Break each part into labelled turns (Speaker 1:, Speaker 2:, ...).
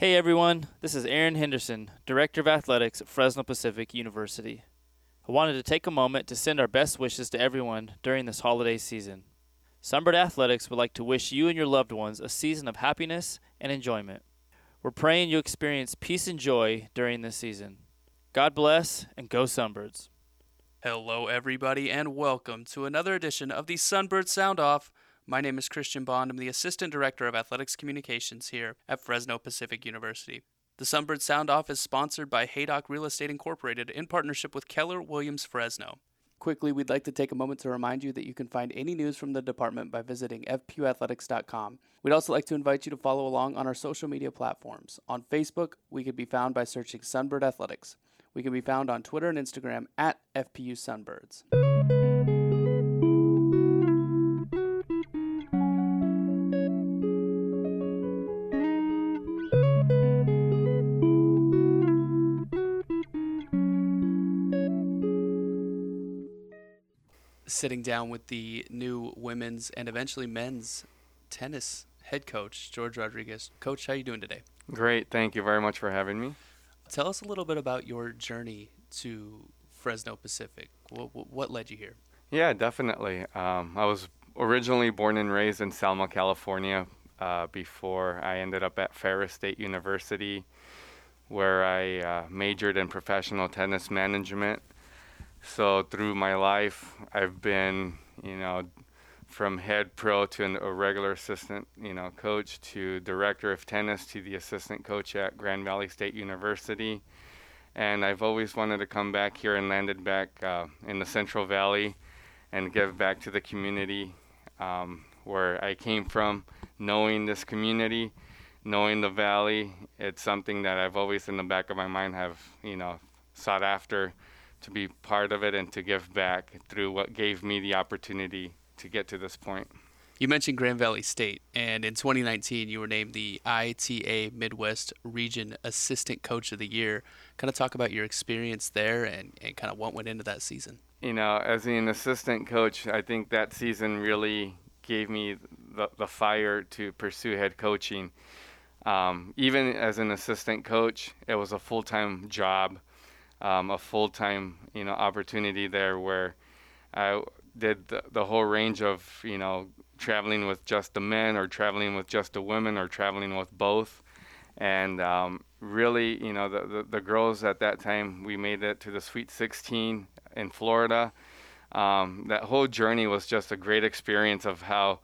Speaker 1: Hey everyone, this is Aaron Henderson, Director of Athletics at Fresno Pacific University. I wanted to take a moment to send our best wishes to everyone during this holiday season. Sunbird Athletics would like to wish you and your loved ones a season of happiness and enjoyment. We're praying you experience peace and joy during this season. God bless and go Sunbirds.
Speaker 2: Hello, everybody, and welcome to another edition of the Sunbird Sound Off. My name is Christian Bond. I'm the Assistant Director of Athletics Communications here at Fresno Pacific University. The Sunbird Sound Off is sponsored by Haydock Real Estate Incorporated in partnership with Keller Williams Fresno. Quickly, we'd like to take a moment to remind you that you can find any news from the department by visiting fpuathletics.com. We'd also like to invite you to follow along on our social media platforms. On Facebook, we can be found by searching Sunbird Athletics. We can be found on Twitter and Instagram at FPU Sunbirds. Sitting down with the new women's and eventually men's tennis head coach, George Rodriguez. Coach, how are you doing today?
Speaker 3: Great. Thank you very much for having me.
Speaker 2: Tell us a little bit about your journey to Fresno Pacific. What, what led you here?
Speaker 3: Yeah, definitely. Um, I was originally born and raised in Selma, California, uh, before I ended up at Ferris State University, where I uh, majored in professional tennis management. So through my life, I've been, you know, from head pro to an, a regular assistant, you know, coach to director of tennis to the assistant coach at Grand Valley State University. And I've always wanted to come back here and landed back uh, in the Central Valley and give back to the community um, where I came from, knowing this community, knowing the valley. It's something that I've always in the back of my mind have, you know, sought after to be part of it and to give back through what gave me the opportunity to get to this point.
Speaker 2: You mentioned Grand Valley State, and in 2019, you were named the ITA Midwest Region Assistant Coach of the Year. Kind of talk about your experience there and, and kind of what went into that season.
Speaker 3: You know, as an assistant coach, I think that season really gave me the, the fire to pursue head coaching. Um, even as an assistant coach, it was a full time job, um, a full time you know opportunity there where I did the, the whole range of you know traveling with just the men or traveling with just the women or traveling with both. And um, really you know the, the, the girls at that time we made it to the sweet 16 in florida. Um, that whole journey was just a great experience of how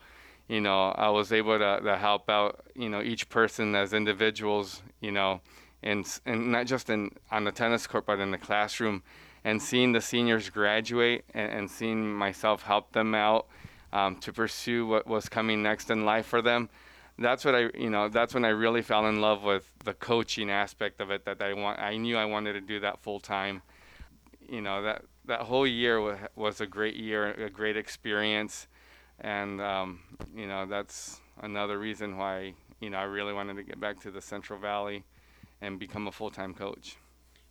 Speaker 3: you know i was able to, to help out you know each person as individuals you know and, and not just in on the tennis court but in the classroom and seeing the seniors graduate and, and seeing myself help them out um, to pursue what was coming next in life for them that's what I you know that's when I really fell in love with the coaching aspect of it that I want I knew I wanted to do that full time. You know that that whole year was, was a great year a great experience and um, you know that's another reason why you know I really wanted to get back to the Central Valley and become a full-time coach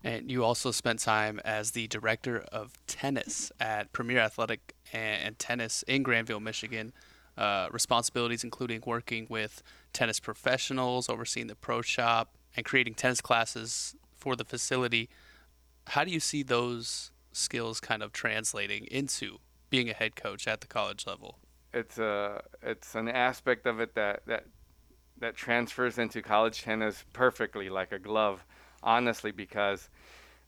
Speaker 2: and you also spent time as the director of tennis at Premier Athletic and Tennis in Grandville, Michigan. Uh, responsibilities including working with tennis professionals, overseeing the pro shop, and creating tennis classes for the facility. How do you see those skills kind of translating into being a head coach at the college level?
Speaker 3: It's a it's an aspect of it that that that transfers into college tennis perfectly like a glove honestly because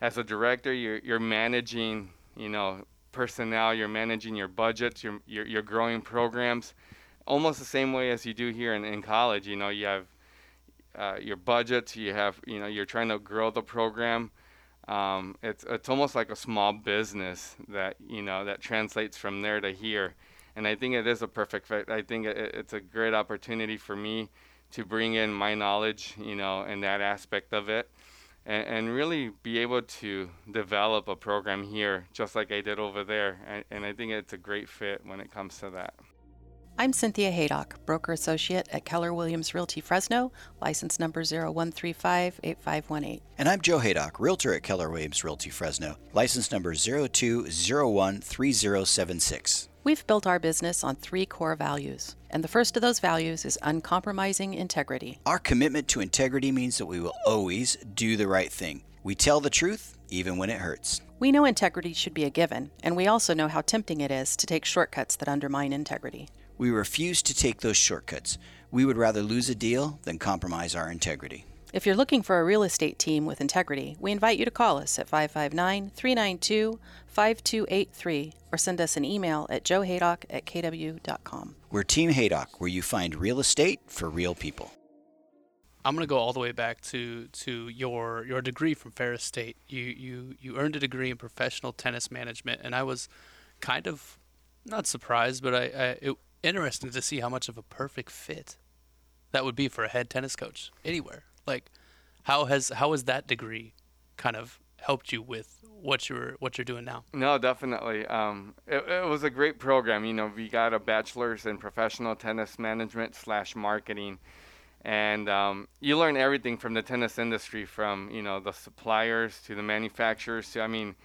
Speaker 3: as a director you're you're managing you know personnel you're managing your budgets you're you're, you're growing programs almost the same way as you do here in, in college. You know you have uh, your budgets you have you know you're trying to grow the program. Um, it's it's almost like a small business that you know that translates from there to here. And I think it is a perfect fit. I think it, it's a great opportunity for me to bring in my knowledge you know in that aspect of it and, and really be able to develop a program here just like I did over there. And, and I think it's a great fit when it comes to that.
Speaker 4: I'm Cynthia Haydock, broker associate at Keller Williams Realty Fresno, license number 01358518.
Speaker 5: And I'm Joe Haydock, realtor at Keller Williams Realty Fresno, license number 02013076.
Speaker 4: We've built our business on three core values, and the first of those values is uncompromising integrity.
Speaker 5: Our commitment to integrity means that we will always do the right thing. We tell the truth, even when it hurts.
Speaker 4: We know integrity should be a given, and we also know how tempting it is to take shortcuts that undermine integrity.
Speaker 5: We refuse to take those shortcuts. We would rather lose a deal than compromise our integrity.
Speaker 4: If you're looking for a real estate team with integrity, we invite you to call us at 559 392 5283 or send us an email at joehaydock at kw.com.
Speaker 5: We're Team Haydock, where you find real estate for real people.
Speaker 2: I'm gonna go all the way back to to your your degree from Ferris State. You you you earned a degree in professional tennis management, and I was kind of not surprised, but I, I it interesting to see how much of a perfect fit that would be for a head tennis coach anywhere. Like, how has how has that degree kind of helped you with what you're what you're doing now?
Speaker 3: No, definitely. Um, it, it was a great program. You know, we got a bachelor's in professional tennis management slash marketing, and um, you learn everything from the tennis industry, from you know the suppliers to the manufacturers to I mean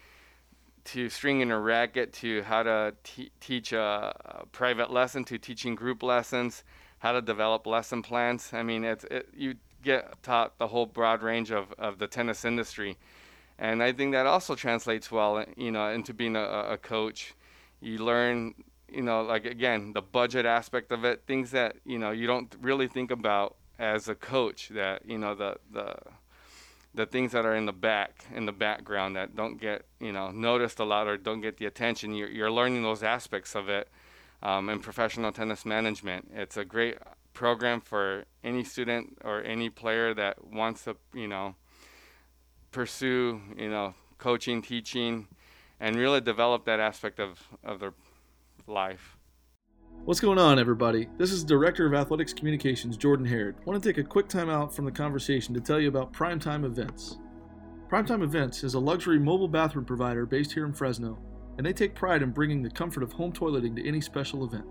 Speaker 3: to stringing a racket to how to te- teach a, a, private lesson to teaching group lessons, how to develop lesson plans. I mean, it's it, you get taught the whole broad range of, of the tennis industry, and I think that also translates well, you know, into being a, a coach. You learn, you know, like again, the budget aspect of it, things that you know you don't really think about as a coach. That you know the the the things that are in the back in the background that don't get you know noticed a lot or don't get the attention you're, you're learning those aspects of it um, in professional tennis management it's a great program for any student or any player that wants to you know pursue you know coaching teaching and really develop that aspect of, of their life
Speaker 6: What's going on, everybody? This is Director of Athletics Communications, Jordan Harrod. I want to take a quick time out from the conversation to tell you about Primetime Events. Primetime Events is a luxury mobile bathroom provider based here in Fresno, and they take pride in bringing the comfort of home toileting to any special event.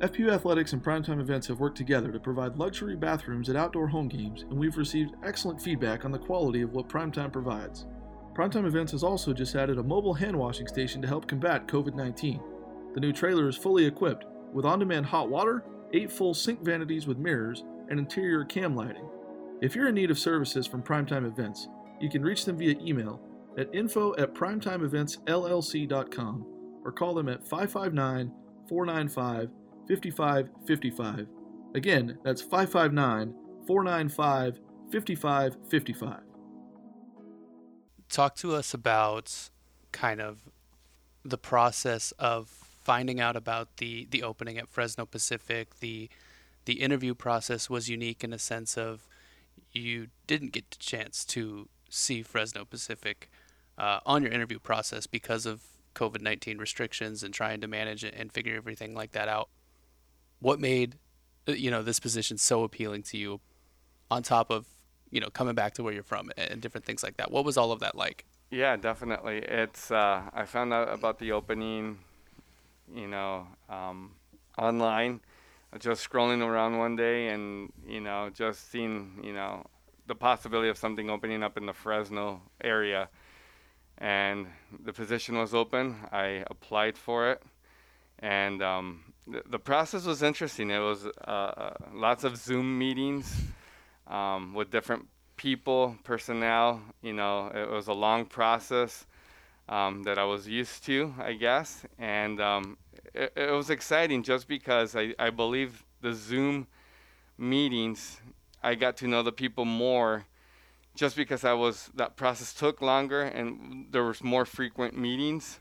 Speaker 6: FPU Athletics and Primetime Events have worked together to provide luxury bathrooms at outdoor home games, and we've received excellent feedback on the quality of what Primetime provides. Primetime Events has also just added a mobile hand washing station to help combat COVID 19. The new trailer is fully equipped with on demand hot water, 8 full sink vanities with mirrors, and interior cam lighting. If you're in need of services from Primetime Events, you can reach them via email at info at primetimeeventsllc.com or call them at 559 495 5555. Again, that's 559 495 5555.
Speaker 2: Talk to us about kind of the process of finding out about the the opening at Fresno Pacific, the the interview process was unique in a sense of you didn't get the chance to see Fresno Pacific uh, on your interview process because of COVID nineteen restrictions and trying to manage it and figure everything like that out. What made uh, you know this position so appealing to you, on top of you know coming back to where you're from and different things like that? What was all of that like?
Speaker 3: Yeah, definitely. It's uh, I found out about the opening you know, um, online, just scrolling around one day and, you know, just seeing, you know, the possibility of something opening up in the Fresno area. And the position was open. I applied for it. And um, the, process was interesting. It was uh, uh, lots of Zoom meetings um, with different people, personnel. You know, it was a long process um, that I was used to, I guess. And um, it, it, was exciting just because I, I believe the Zoom meetings, I got to know the people more just because I was, that process took longer and there was more frequent meetings.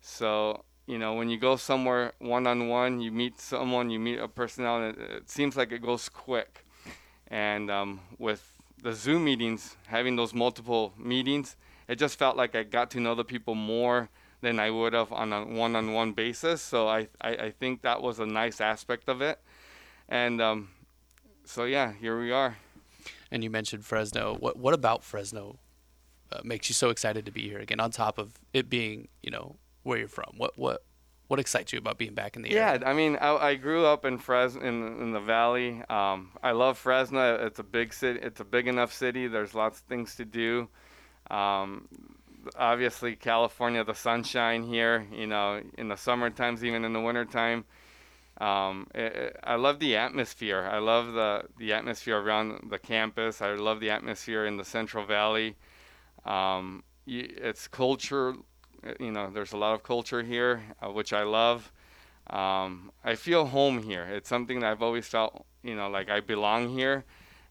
Speaker 3: So, you know, when you go somewhere one on one, you meet someone, you meet a personnel, and it, it seems like it goes quick. And um, with the Zoom meetings, having those multiple meetings, it just felt like I got to know the people more than I would have on a one-on-one basis. So I, I, I think that was a nice aspect of it. And um, so yeah, here we are.
Speaker 2: And you mentioned Fresno. What what about Fresno uh, makes you so excited to be here again? On top of it being, you know, where you're from, what what what excites you about being back in the
Speaker 3: yeah,
Speaker 2: area?
Speaker 3: I mean, I, I grew up in Fresno, in, in the valley. Um, I love Fresno. It's a big city. It's a big enough city. There's lots of things to do. Um, obviously, California, the sunshine here. You know, in the summer times, even in the winter time. Um, it, it, I love the atmosphere. I love the the atmosphere around the campus. I love the atmosphere in the Central Valley. Um, it's culture you know, there's a lot of culture here, uh, which I love. Um, I feel home here. It's something that I've always felt, you know, like I belong here.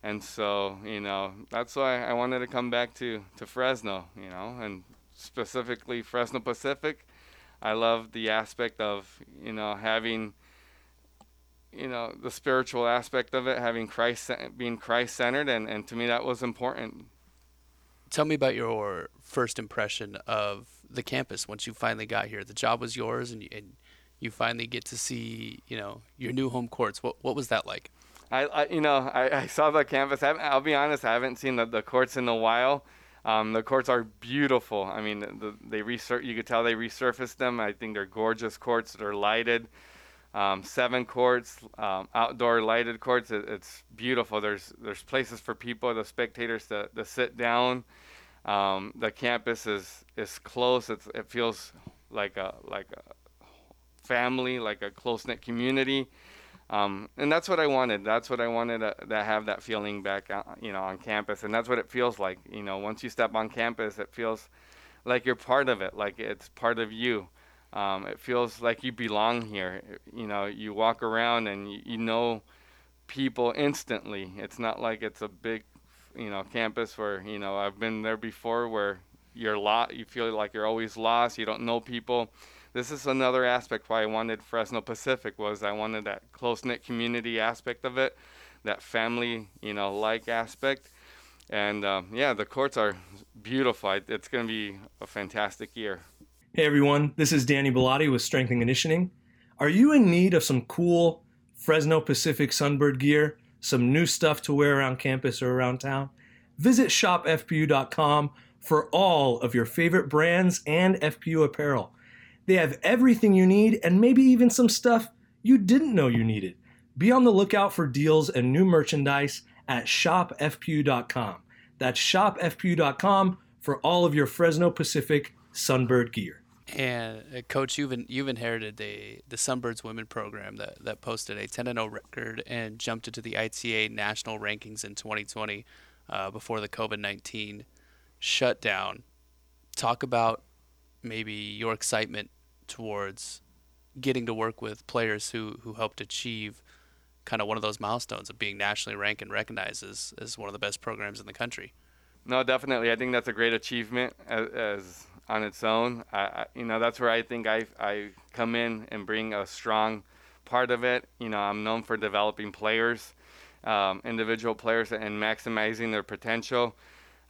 Speaker 3: And so, you know, that's why I wanted to come back to, to Fresno, you know, and specifically Fresno Pacific. I love the aspect of, you know, having, you know, the spiritual aspect of it, having Christ, being Christ centered. And, and to me, that was important.
Speaker 2: Tell me about your first impression of the campus once you finally got here. The job was yours, and you, and you finally get to see you know your new home courts. What what was that like?
Speaker 3: I, I you know I, I saw the campus. I will be honest, I haven't seen the, the courts in a while. Um, the courts are beautiful. I mean, the, they resur- You could tell they resurfaced them. I think they're gorgeous courts. They're lighted. Um, seven courts, um, outdoor lighted courts. It, it's beautiful. There's there's places for people, the spectators, to, to sit down. Um, the campus is is close. It's, it feels like a like a family, like a close knit community, um, and that's what I wanted. That's what I wanted to, to have that feeling back, uh, you know, on campus, and that's what it feels like. You know, once you step on campus, it feels like you're part of it, like it's part of you. Um, it feels like you belong here. You know, you walk around and you, you know people instantly. It's not like it's a big you know campus where you know I've been there before where you're lot you feel like you're always lost you don't know people. This is another aspect why I wanted Fresno Pacific was I wanted that close knit community aspect of it that family you know like aspect. And um, yeah the courts are beautiful. It's going to be a fantastic year.
Speaker 7: Hey everyone. This is Danny Bellotti with Strength and Conditioning. Are you in need of some cool Fresno Pacific Sunbird gear some new stuff to wear around campus or around town, visit shopfpu.com for all of your favorite brands and FPU apparel. They have everything you need and maybe even some stuff you didn't know you needed. Be on the lookout for deals and new merchandise at shopfpu.com. That's shopfpu.com for all of your Fresno Pacific Sunbird gear.
Speaker 2: And uh, coach, you've in, you've inherited the the Sunbirds women program that that posted a 10 0 record and jumped into the ITA national rankings in 2020 uh, before the COVID 19 shutdown. Talk about maybe your excitement towards getting to work with players who who helped achieve kind of one of those milestones of being nationally ranked and recognized as, as one of the best programs in the country.
Speaker 3: No, definitely. I think that's a great achievement as, as on its own. I, I, you know, that's where I think I, I come in and bring a strong part of it. You know, I'm known for developing players, um, individual players, and maximizing their potential,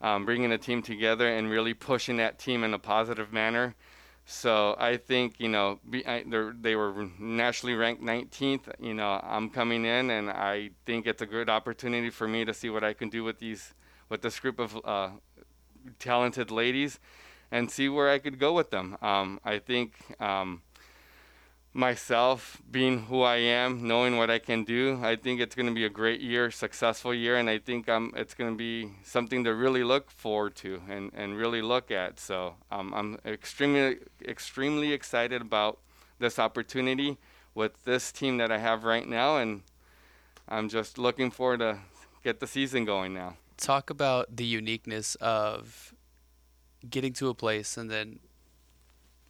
Speaker 3: um, bringing a team together and really pushing that team in a positive manner. So I think you know be, I, they were nationally ranked 19th. You know I'm coming in and I think it's a good opportunity for me to see what I can do with these with this group of uh, talented ladies and see where I could go with them. Um, I think um, myself, being who I am, knowing what I can do, I think it's going to be a great year, successful year, and I think um, it's going to be something to really look forward to and, and really look at. So um, I'm extremely, extremely excited about this opportunity with this team that I have right now, and I'm just looking forward to get the season going now.
Speaker 2: Talk about the uniqueness of getting to a place and then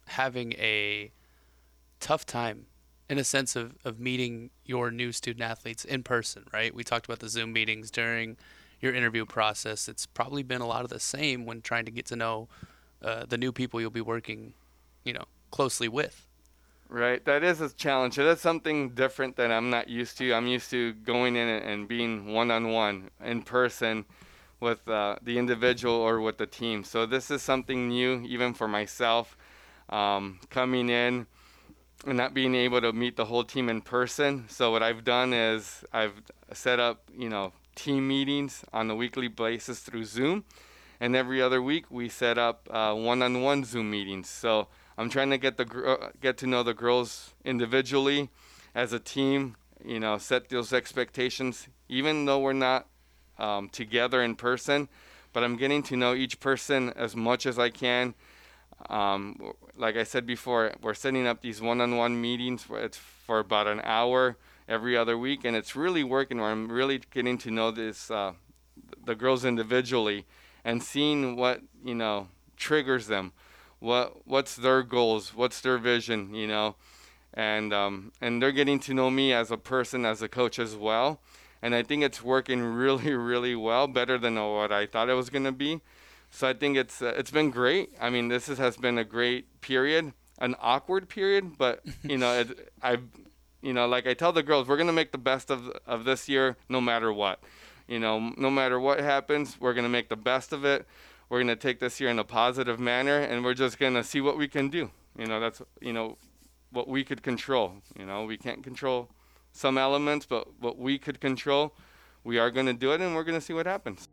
Speaker 2: having a tough time in a sense of, of meeting your new student athletes in person, right? We talked about the Zoom meetings during your interview process. It's probably been a lot of the same when trying to get to know uh, the new people you'll be working, you know, closely with.
Speaker 3: Right, that is a challenge. That's something different that I'm not used to. I'm used to going in and being one on one in person with uh, the individual or with the team. So this is something new, even for myself, um, coming in and not being able to meet the whole team in person. So what I've done is I've set up, you know, team meetings on a weekly basis through Zoom, and every other week we set up uh, one-on-one Zoom meetings. So I'm trying to get the get to know the girls individually, as a team. You know, set those expectations, even though we're not um, together in person. But I'm getting to know each person as much as I can. Um, like I said before, we're setting up these one-on-one meetings. For, it's for about an hour every other week, and it's really working. Where I'm really getting to know this uh, the girls individually and seeing what you know triggers them, what what's their goals, what's their vision, you know, and um, and they're getting to know me as a person, as a coach as well. And I think it's working really, really well, better than what I thought it was going to be. So I think it's uh, it's been great. I mean, this is, has been a great period, an awkward period, but you know, it, I've you know, like I tell the girls, we're gonna make the best of of this year, no matter what. You know, no matter what happens, we're gonna make the best of it. We're gonna take this year in a positive manner, and we're just gonna see what we can do. You know, that's you know, what we could control. You know, we can't control some elements, but what we could control, we are gonna do it, and we're gonna see what happens.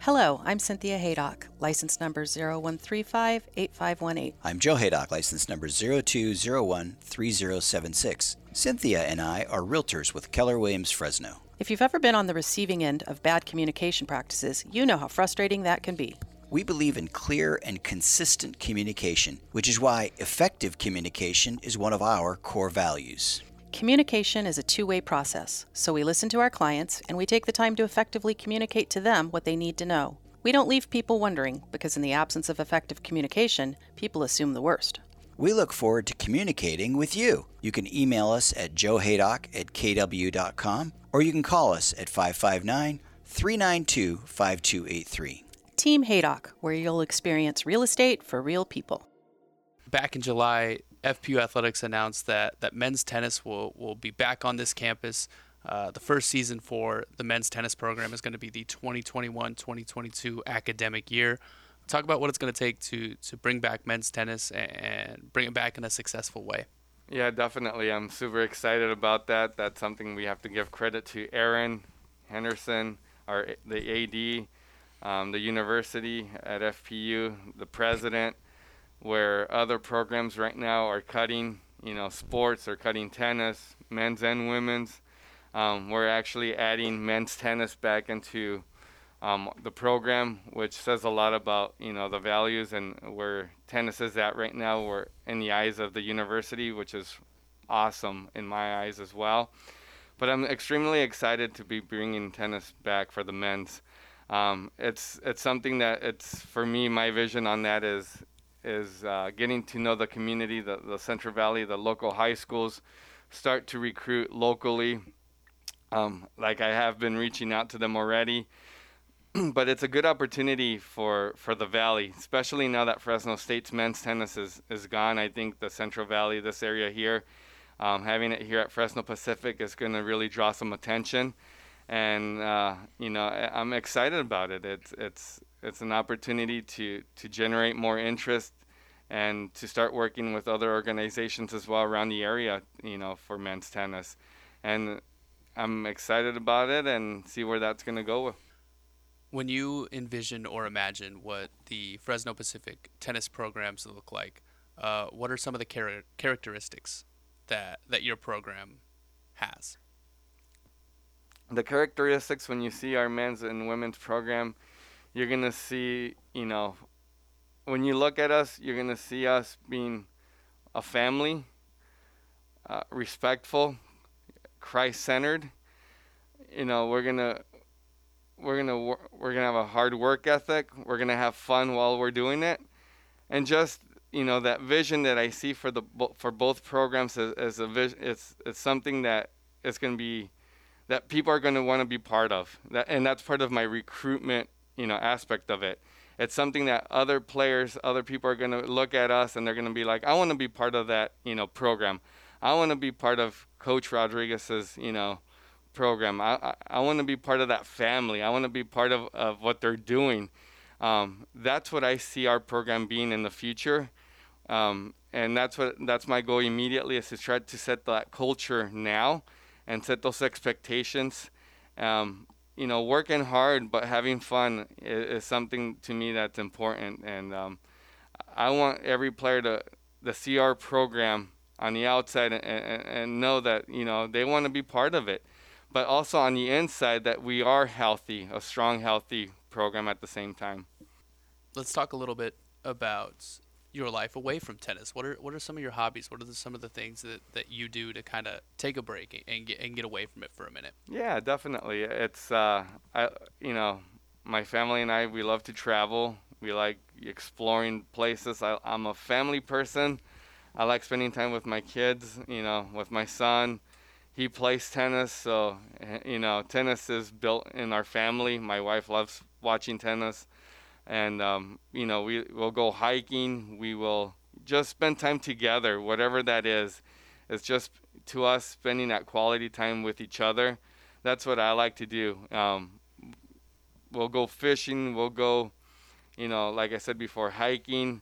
Speaker 4: Hello, I'm Cynthia Haydock, license number 01358518.
Speaker 5: I'm Joe Haydock, license number 02013076. Cynthia and I are realtors with Keller Williams Fresno.
Speaker 4: If you've ever been on the receiving end of bad communication practices, you know how frustrating that can be.
Speaker 5: We believe in clear and consistent communication, which is why effective communication is one of our core values.
Speaker 4: Communication is a two way process, so we listen to our clients and we take the time to effectively communicate to them what they need to know. We don't leave people wondering because, in the absence of effective communication, people assume the worst.
Speaker 5: We look forward to communicating with you. You can email us at joehaydock at kw.com or you can call us at 559 392 5283.
Speaker 4: Team Haydock, where you'll experience real estate for real people.
Speaker 2: Back in July, FPU Athletics announced that, that men's tennis will, will be back on this campus. Uh, the first season for the men's tennis program is going to be the 2021 2022 academic year. Talk about what it's going to take to, to bring back men's tennis and bring it back in a successful way.
Speaker 3: Yeah, definitely. I'm super excited about that. That's something we have to give credit to Aaron Henderson, our the AD, um, the university at FPU, the president where other programs right now are cutting, you know, sports or cutting tennis, men's and women's. Um, we're actually adding men's tennis back into um, the program, which says a lot about you know the values and where tennis is at right now. We're in the eyes of the university, which is awesome in my eyes as well. But I'm extremely excited to be bringing tennis back for the men's. Um, it's it's something that it's for me. My vision on that is is uh, getting to know the community, the, the Central Valley, the local high schools, start to recruit locally. Um, like I have been reaching out to them already. but it's a good opportunity for, for the Valley, especially now that Fresno State's men's tennis is, is gone. I think the Central Valley, this area here, um, having it here at Fresno Pacific is going to really draw some attention. And, uh, you know, I'm excited about it. It's, it's, it's an opportunity to, to generate more interest and to start working with other organizations as well around the area, you know, for men's tennis. And I'm excited about it and see where that's going to go.
Speaker 2: When you envision or imagine what the Fresno Pacific tennis programs look like, uh, what are some of the char- characteristics that that your program has?
Speaker 3: The characteristics when you see our men's and women's program, you're gonna see, you know, when you look at us, you're gonna see us being a family, uh, respectful, Christ-centered. You know, we're gonna we're gonna we're gonna have a hard work ethic. We're gonna have fun while we're doing it, and just you know that vision that I see for the for both programs as, as a vision. It's it's something that it's gonna be that people are gonna want to be part of. That and that's part of my recruitment you know aspect of it. It's something that other players, other people are gonna look at us and they're gonna be like, I want to be part of that you know program. I want to be part of Coach Rodriguez's you know program. I, I, I want to be part of that family. I want to be part of, of what they're doing. Um, that's what I see our program being in the future. Um, and that's what that's my goal immediately is to try to set that culture now and set those expectations. Um, you know, working hard but having fun is, is, something to me that's important. And um, I want every player to the CR program on the outside and, and, and know that you know they want to be part of it, but also on the inside that we are healthy, a strong, healthy program at the same time.
Speaker 2: Let's talk a little bit about your life away from tennis. What are what are some of your hobbies? What are the, some of the things that, that you do to kind of take a break and get and get away from it for a minute?
Speaker 3: Yeah, definitely. It's uh, I you know my family and I we love to travel. We like exploring places. I, I'm a family person. I like spending time with my kids. You know, with my son. He plays tennis, so you know tennis is built in our family. My wife loves watching tennis and um, you know we will go hiking. We will just spend time together whatever that is. It's just to us spending that quality time with each other. That's what i like to do. Um, we'll go fishing. We'll go you know like i said before hiking.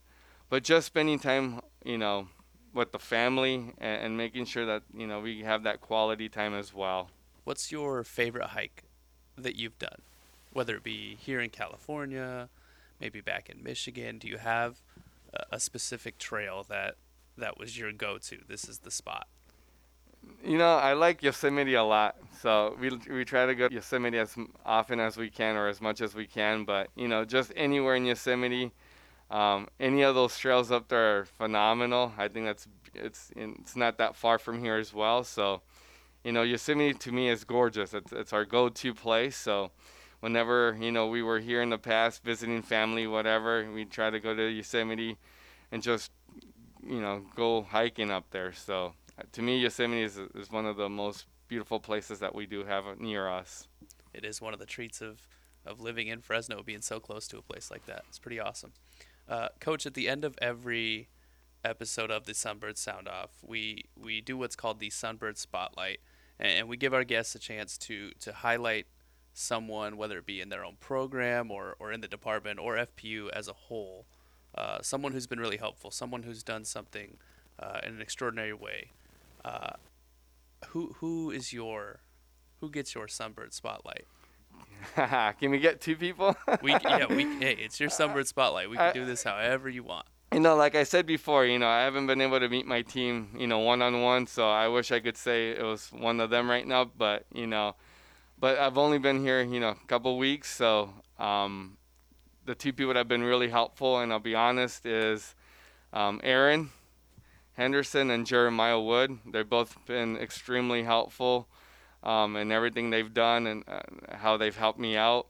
Speaker 3: But just spending time you know with the family and, and making sure that you know we have that quality time as well.
Speaker 2: What's your favorite hike that you've done? Whether it be here in california maybe back in Michigan? Do you have a, a specific trail that that was your go-to? This is the spot.
Speaker 3: You know, I like Yosemite a lot, so we we try to go to Yosemite as often as we can or as much as we can. But you know, just anywhere in Yosemite, um, any of those trails up there are phenomenal. I think that's it's it's not that far from here as well. So, you know, Yosemite to me is gorgeous. It's it's our go-to place. So, whenever you know we were here in the past visiting family, whatever, we try to go to Yosemite and just you know go hiking up there. So uh, to me, Yosemite is is one of the most beautiful places that we do have near us.
Speaker 2: It is one of the treats of of living in Fresno, being so close to a place like that. It's pretty awesome. Uh, Coach, at the end of every episode of the Sunbird Sound Off, we we do what's called the Sunbird Spotlight, and we give our guests a chance to to highlight someone, whether it be in their own program or, or in the department or FPU as a whole, uh, someone who's been really helpful, someone who's done something uh, in an extraordinary way. Uh, who who is your who gets your sunbird spotlight?
Speaker 3: can we get two people?
Speaker 2: we yeah we hey it's your sunbird spotlight. We can do this however you want.
Speaker 3: You know, like I said before, you know, I haven't been able to meet my team, you know, one on one. So I wish I could say it was one of them right now, but you know, but I've only been here, you know, a couple weeks, so um, the two people that have been really helpful, and I'll be honest, is um, Aaron Henderson and Jeremiah Wood. They've both been extremely helpful um, in everything they've done and uh, how they've helped me out.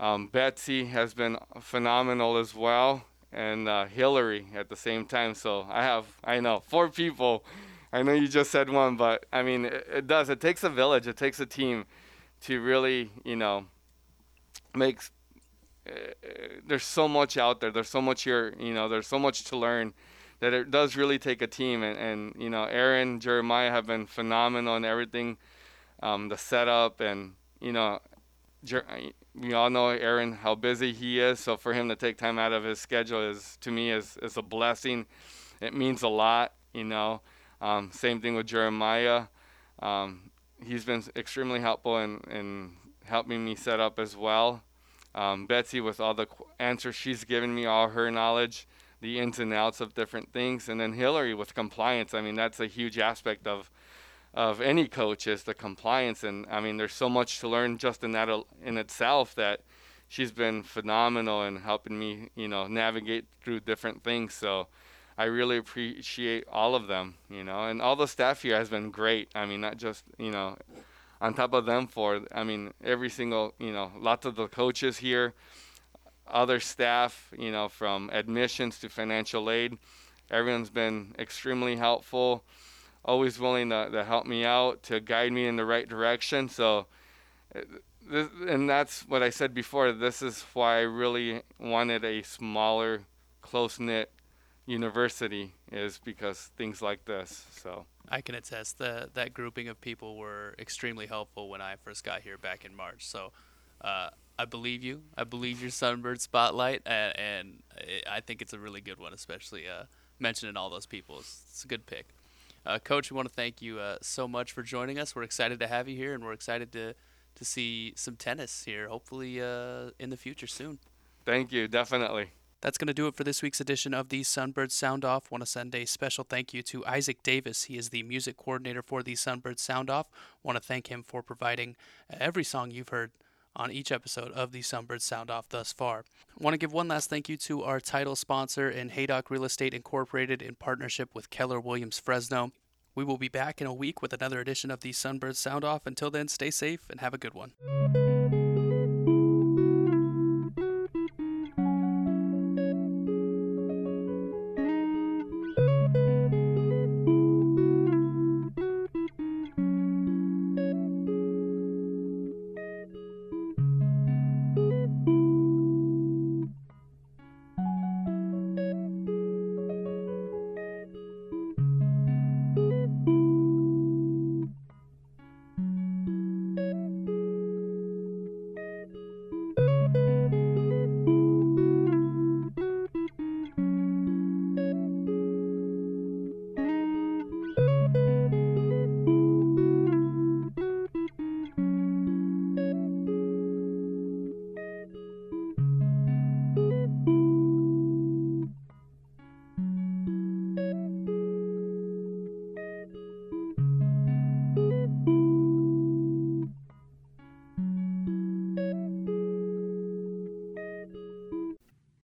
Speaker 3: Um, Betsy has been phenomenal as well, and uh, Hillary at the same time. So I have, I know, four people. I know you just said one, but I mean, it, it does. It takes a village. It takes a team to really, you know, makes. Uh, there's so much out there. There's so much here. You know, there's so much to learn that it does really take a team. And, and you know, Aaron, Jeremiah have been phenomenal in everything, um, the setup, and you know, Jer- we all know Aaron how busy he is. So for him to take time out of his schedule is to me is is a blessing. It means a lot. You know, um, same thing with Jeremiah. Um, he's been extremely helpful in, in helping me set up as well. Um, Betsy, with all the answers she's given me, all her knowledge, the ins and outs of different things, and then Hillary with compliance. I mean, that's a huge aspect of of any coach is the compliance, and I mean, there's so much to learn just in that in itself that she's been phenomenal in helping me, you know, navigate through different things. So I really appreciate all of them, you know, and all the staff here has been great. I mean, not just, you know, on top of them for, I mean, every single, you know, lots of the coaches here, other staff, you know, from admissions to financial aid. Everyone's been extremely helpful, always willing to, to help me out, to guide me in the right direction. So, uh, this, and that's what I said before. This is why I really wanted a smaller, close knit university is because things like this. So
Speaker 2: I can attest that that grouping of people were extremely helpful when I first got here back in March. So uh, I believe you. I believe your Sunbird Spotlight, and, and I think it's a really good one, especially uh, mentioning all those people. It's, it's a good pick. Uh, Coach, we want to thank you uh, so much for joining us. We're excited to have you here, and we're excited to to see some tennis here, hopefully uh, in the future soon.
Speaker 3: Thank you, definitely.
Speaker 2: That's going to do it for this week's edition of the Sunbird Sound Off. Want to send a special thank you to Isaac Davis. He is the music coordinator for the Sunbird Sound Off. Want to thank him for providing every song you've heard on each episode of the Sunbird Sound Off thus far. Want to give one last thank you to our title sponsor in Haydock Real Estate Incorporated in partnership with Keller Williams Fresno. We will be back in a week with another edition of the Sunbird Sound Off. Until then, stay safe and have a good one.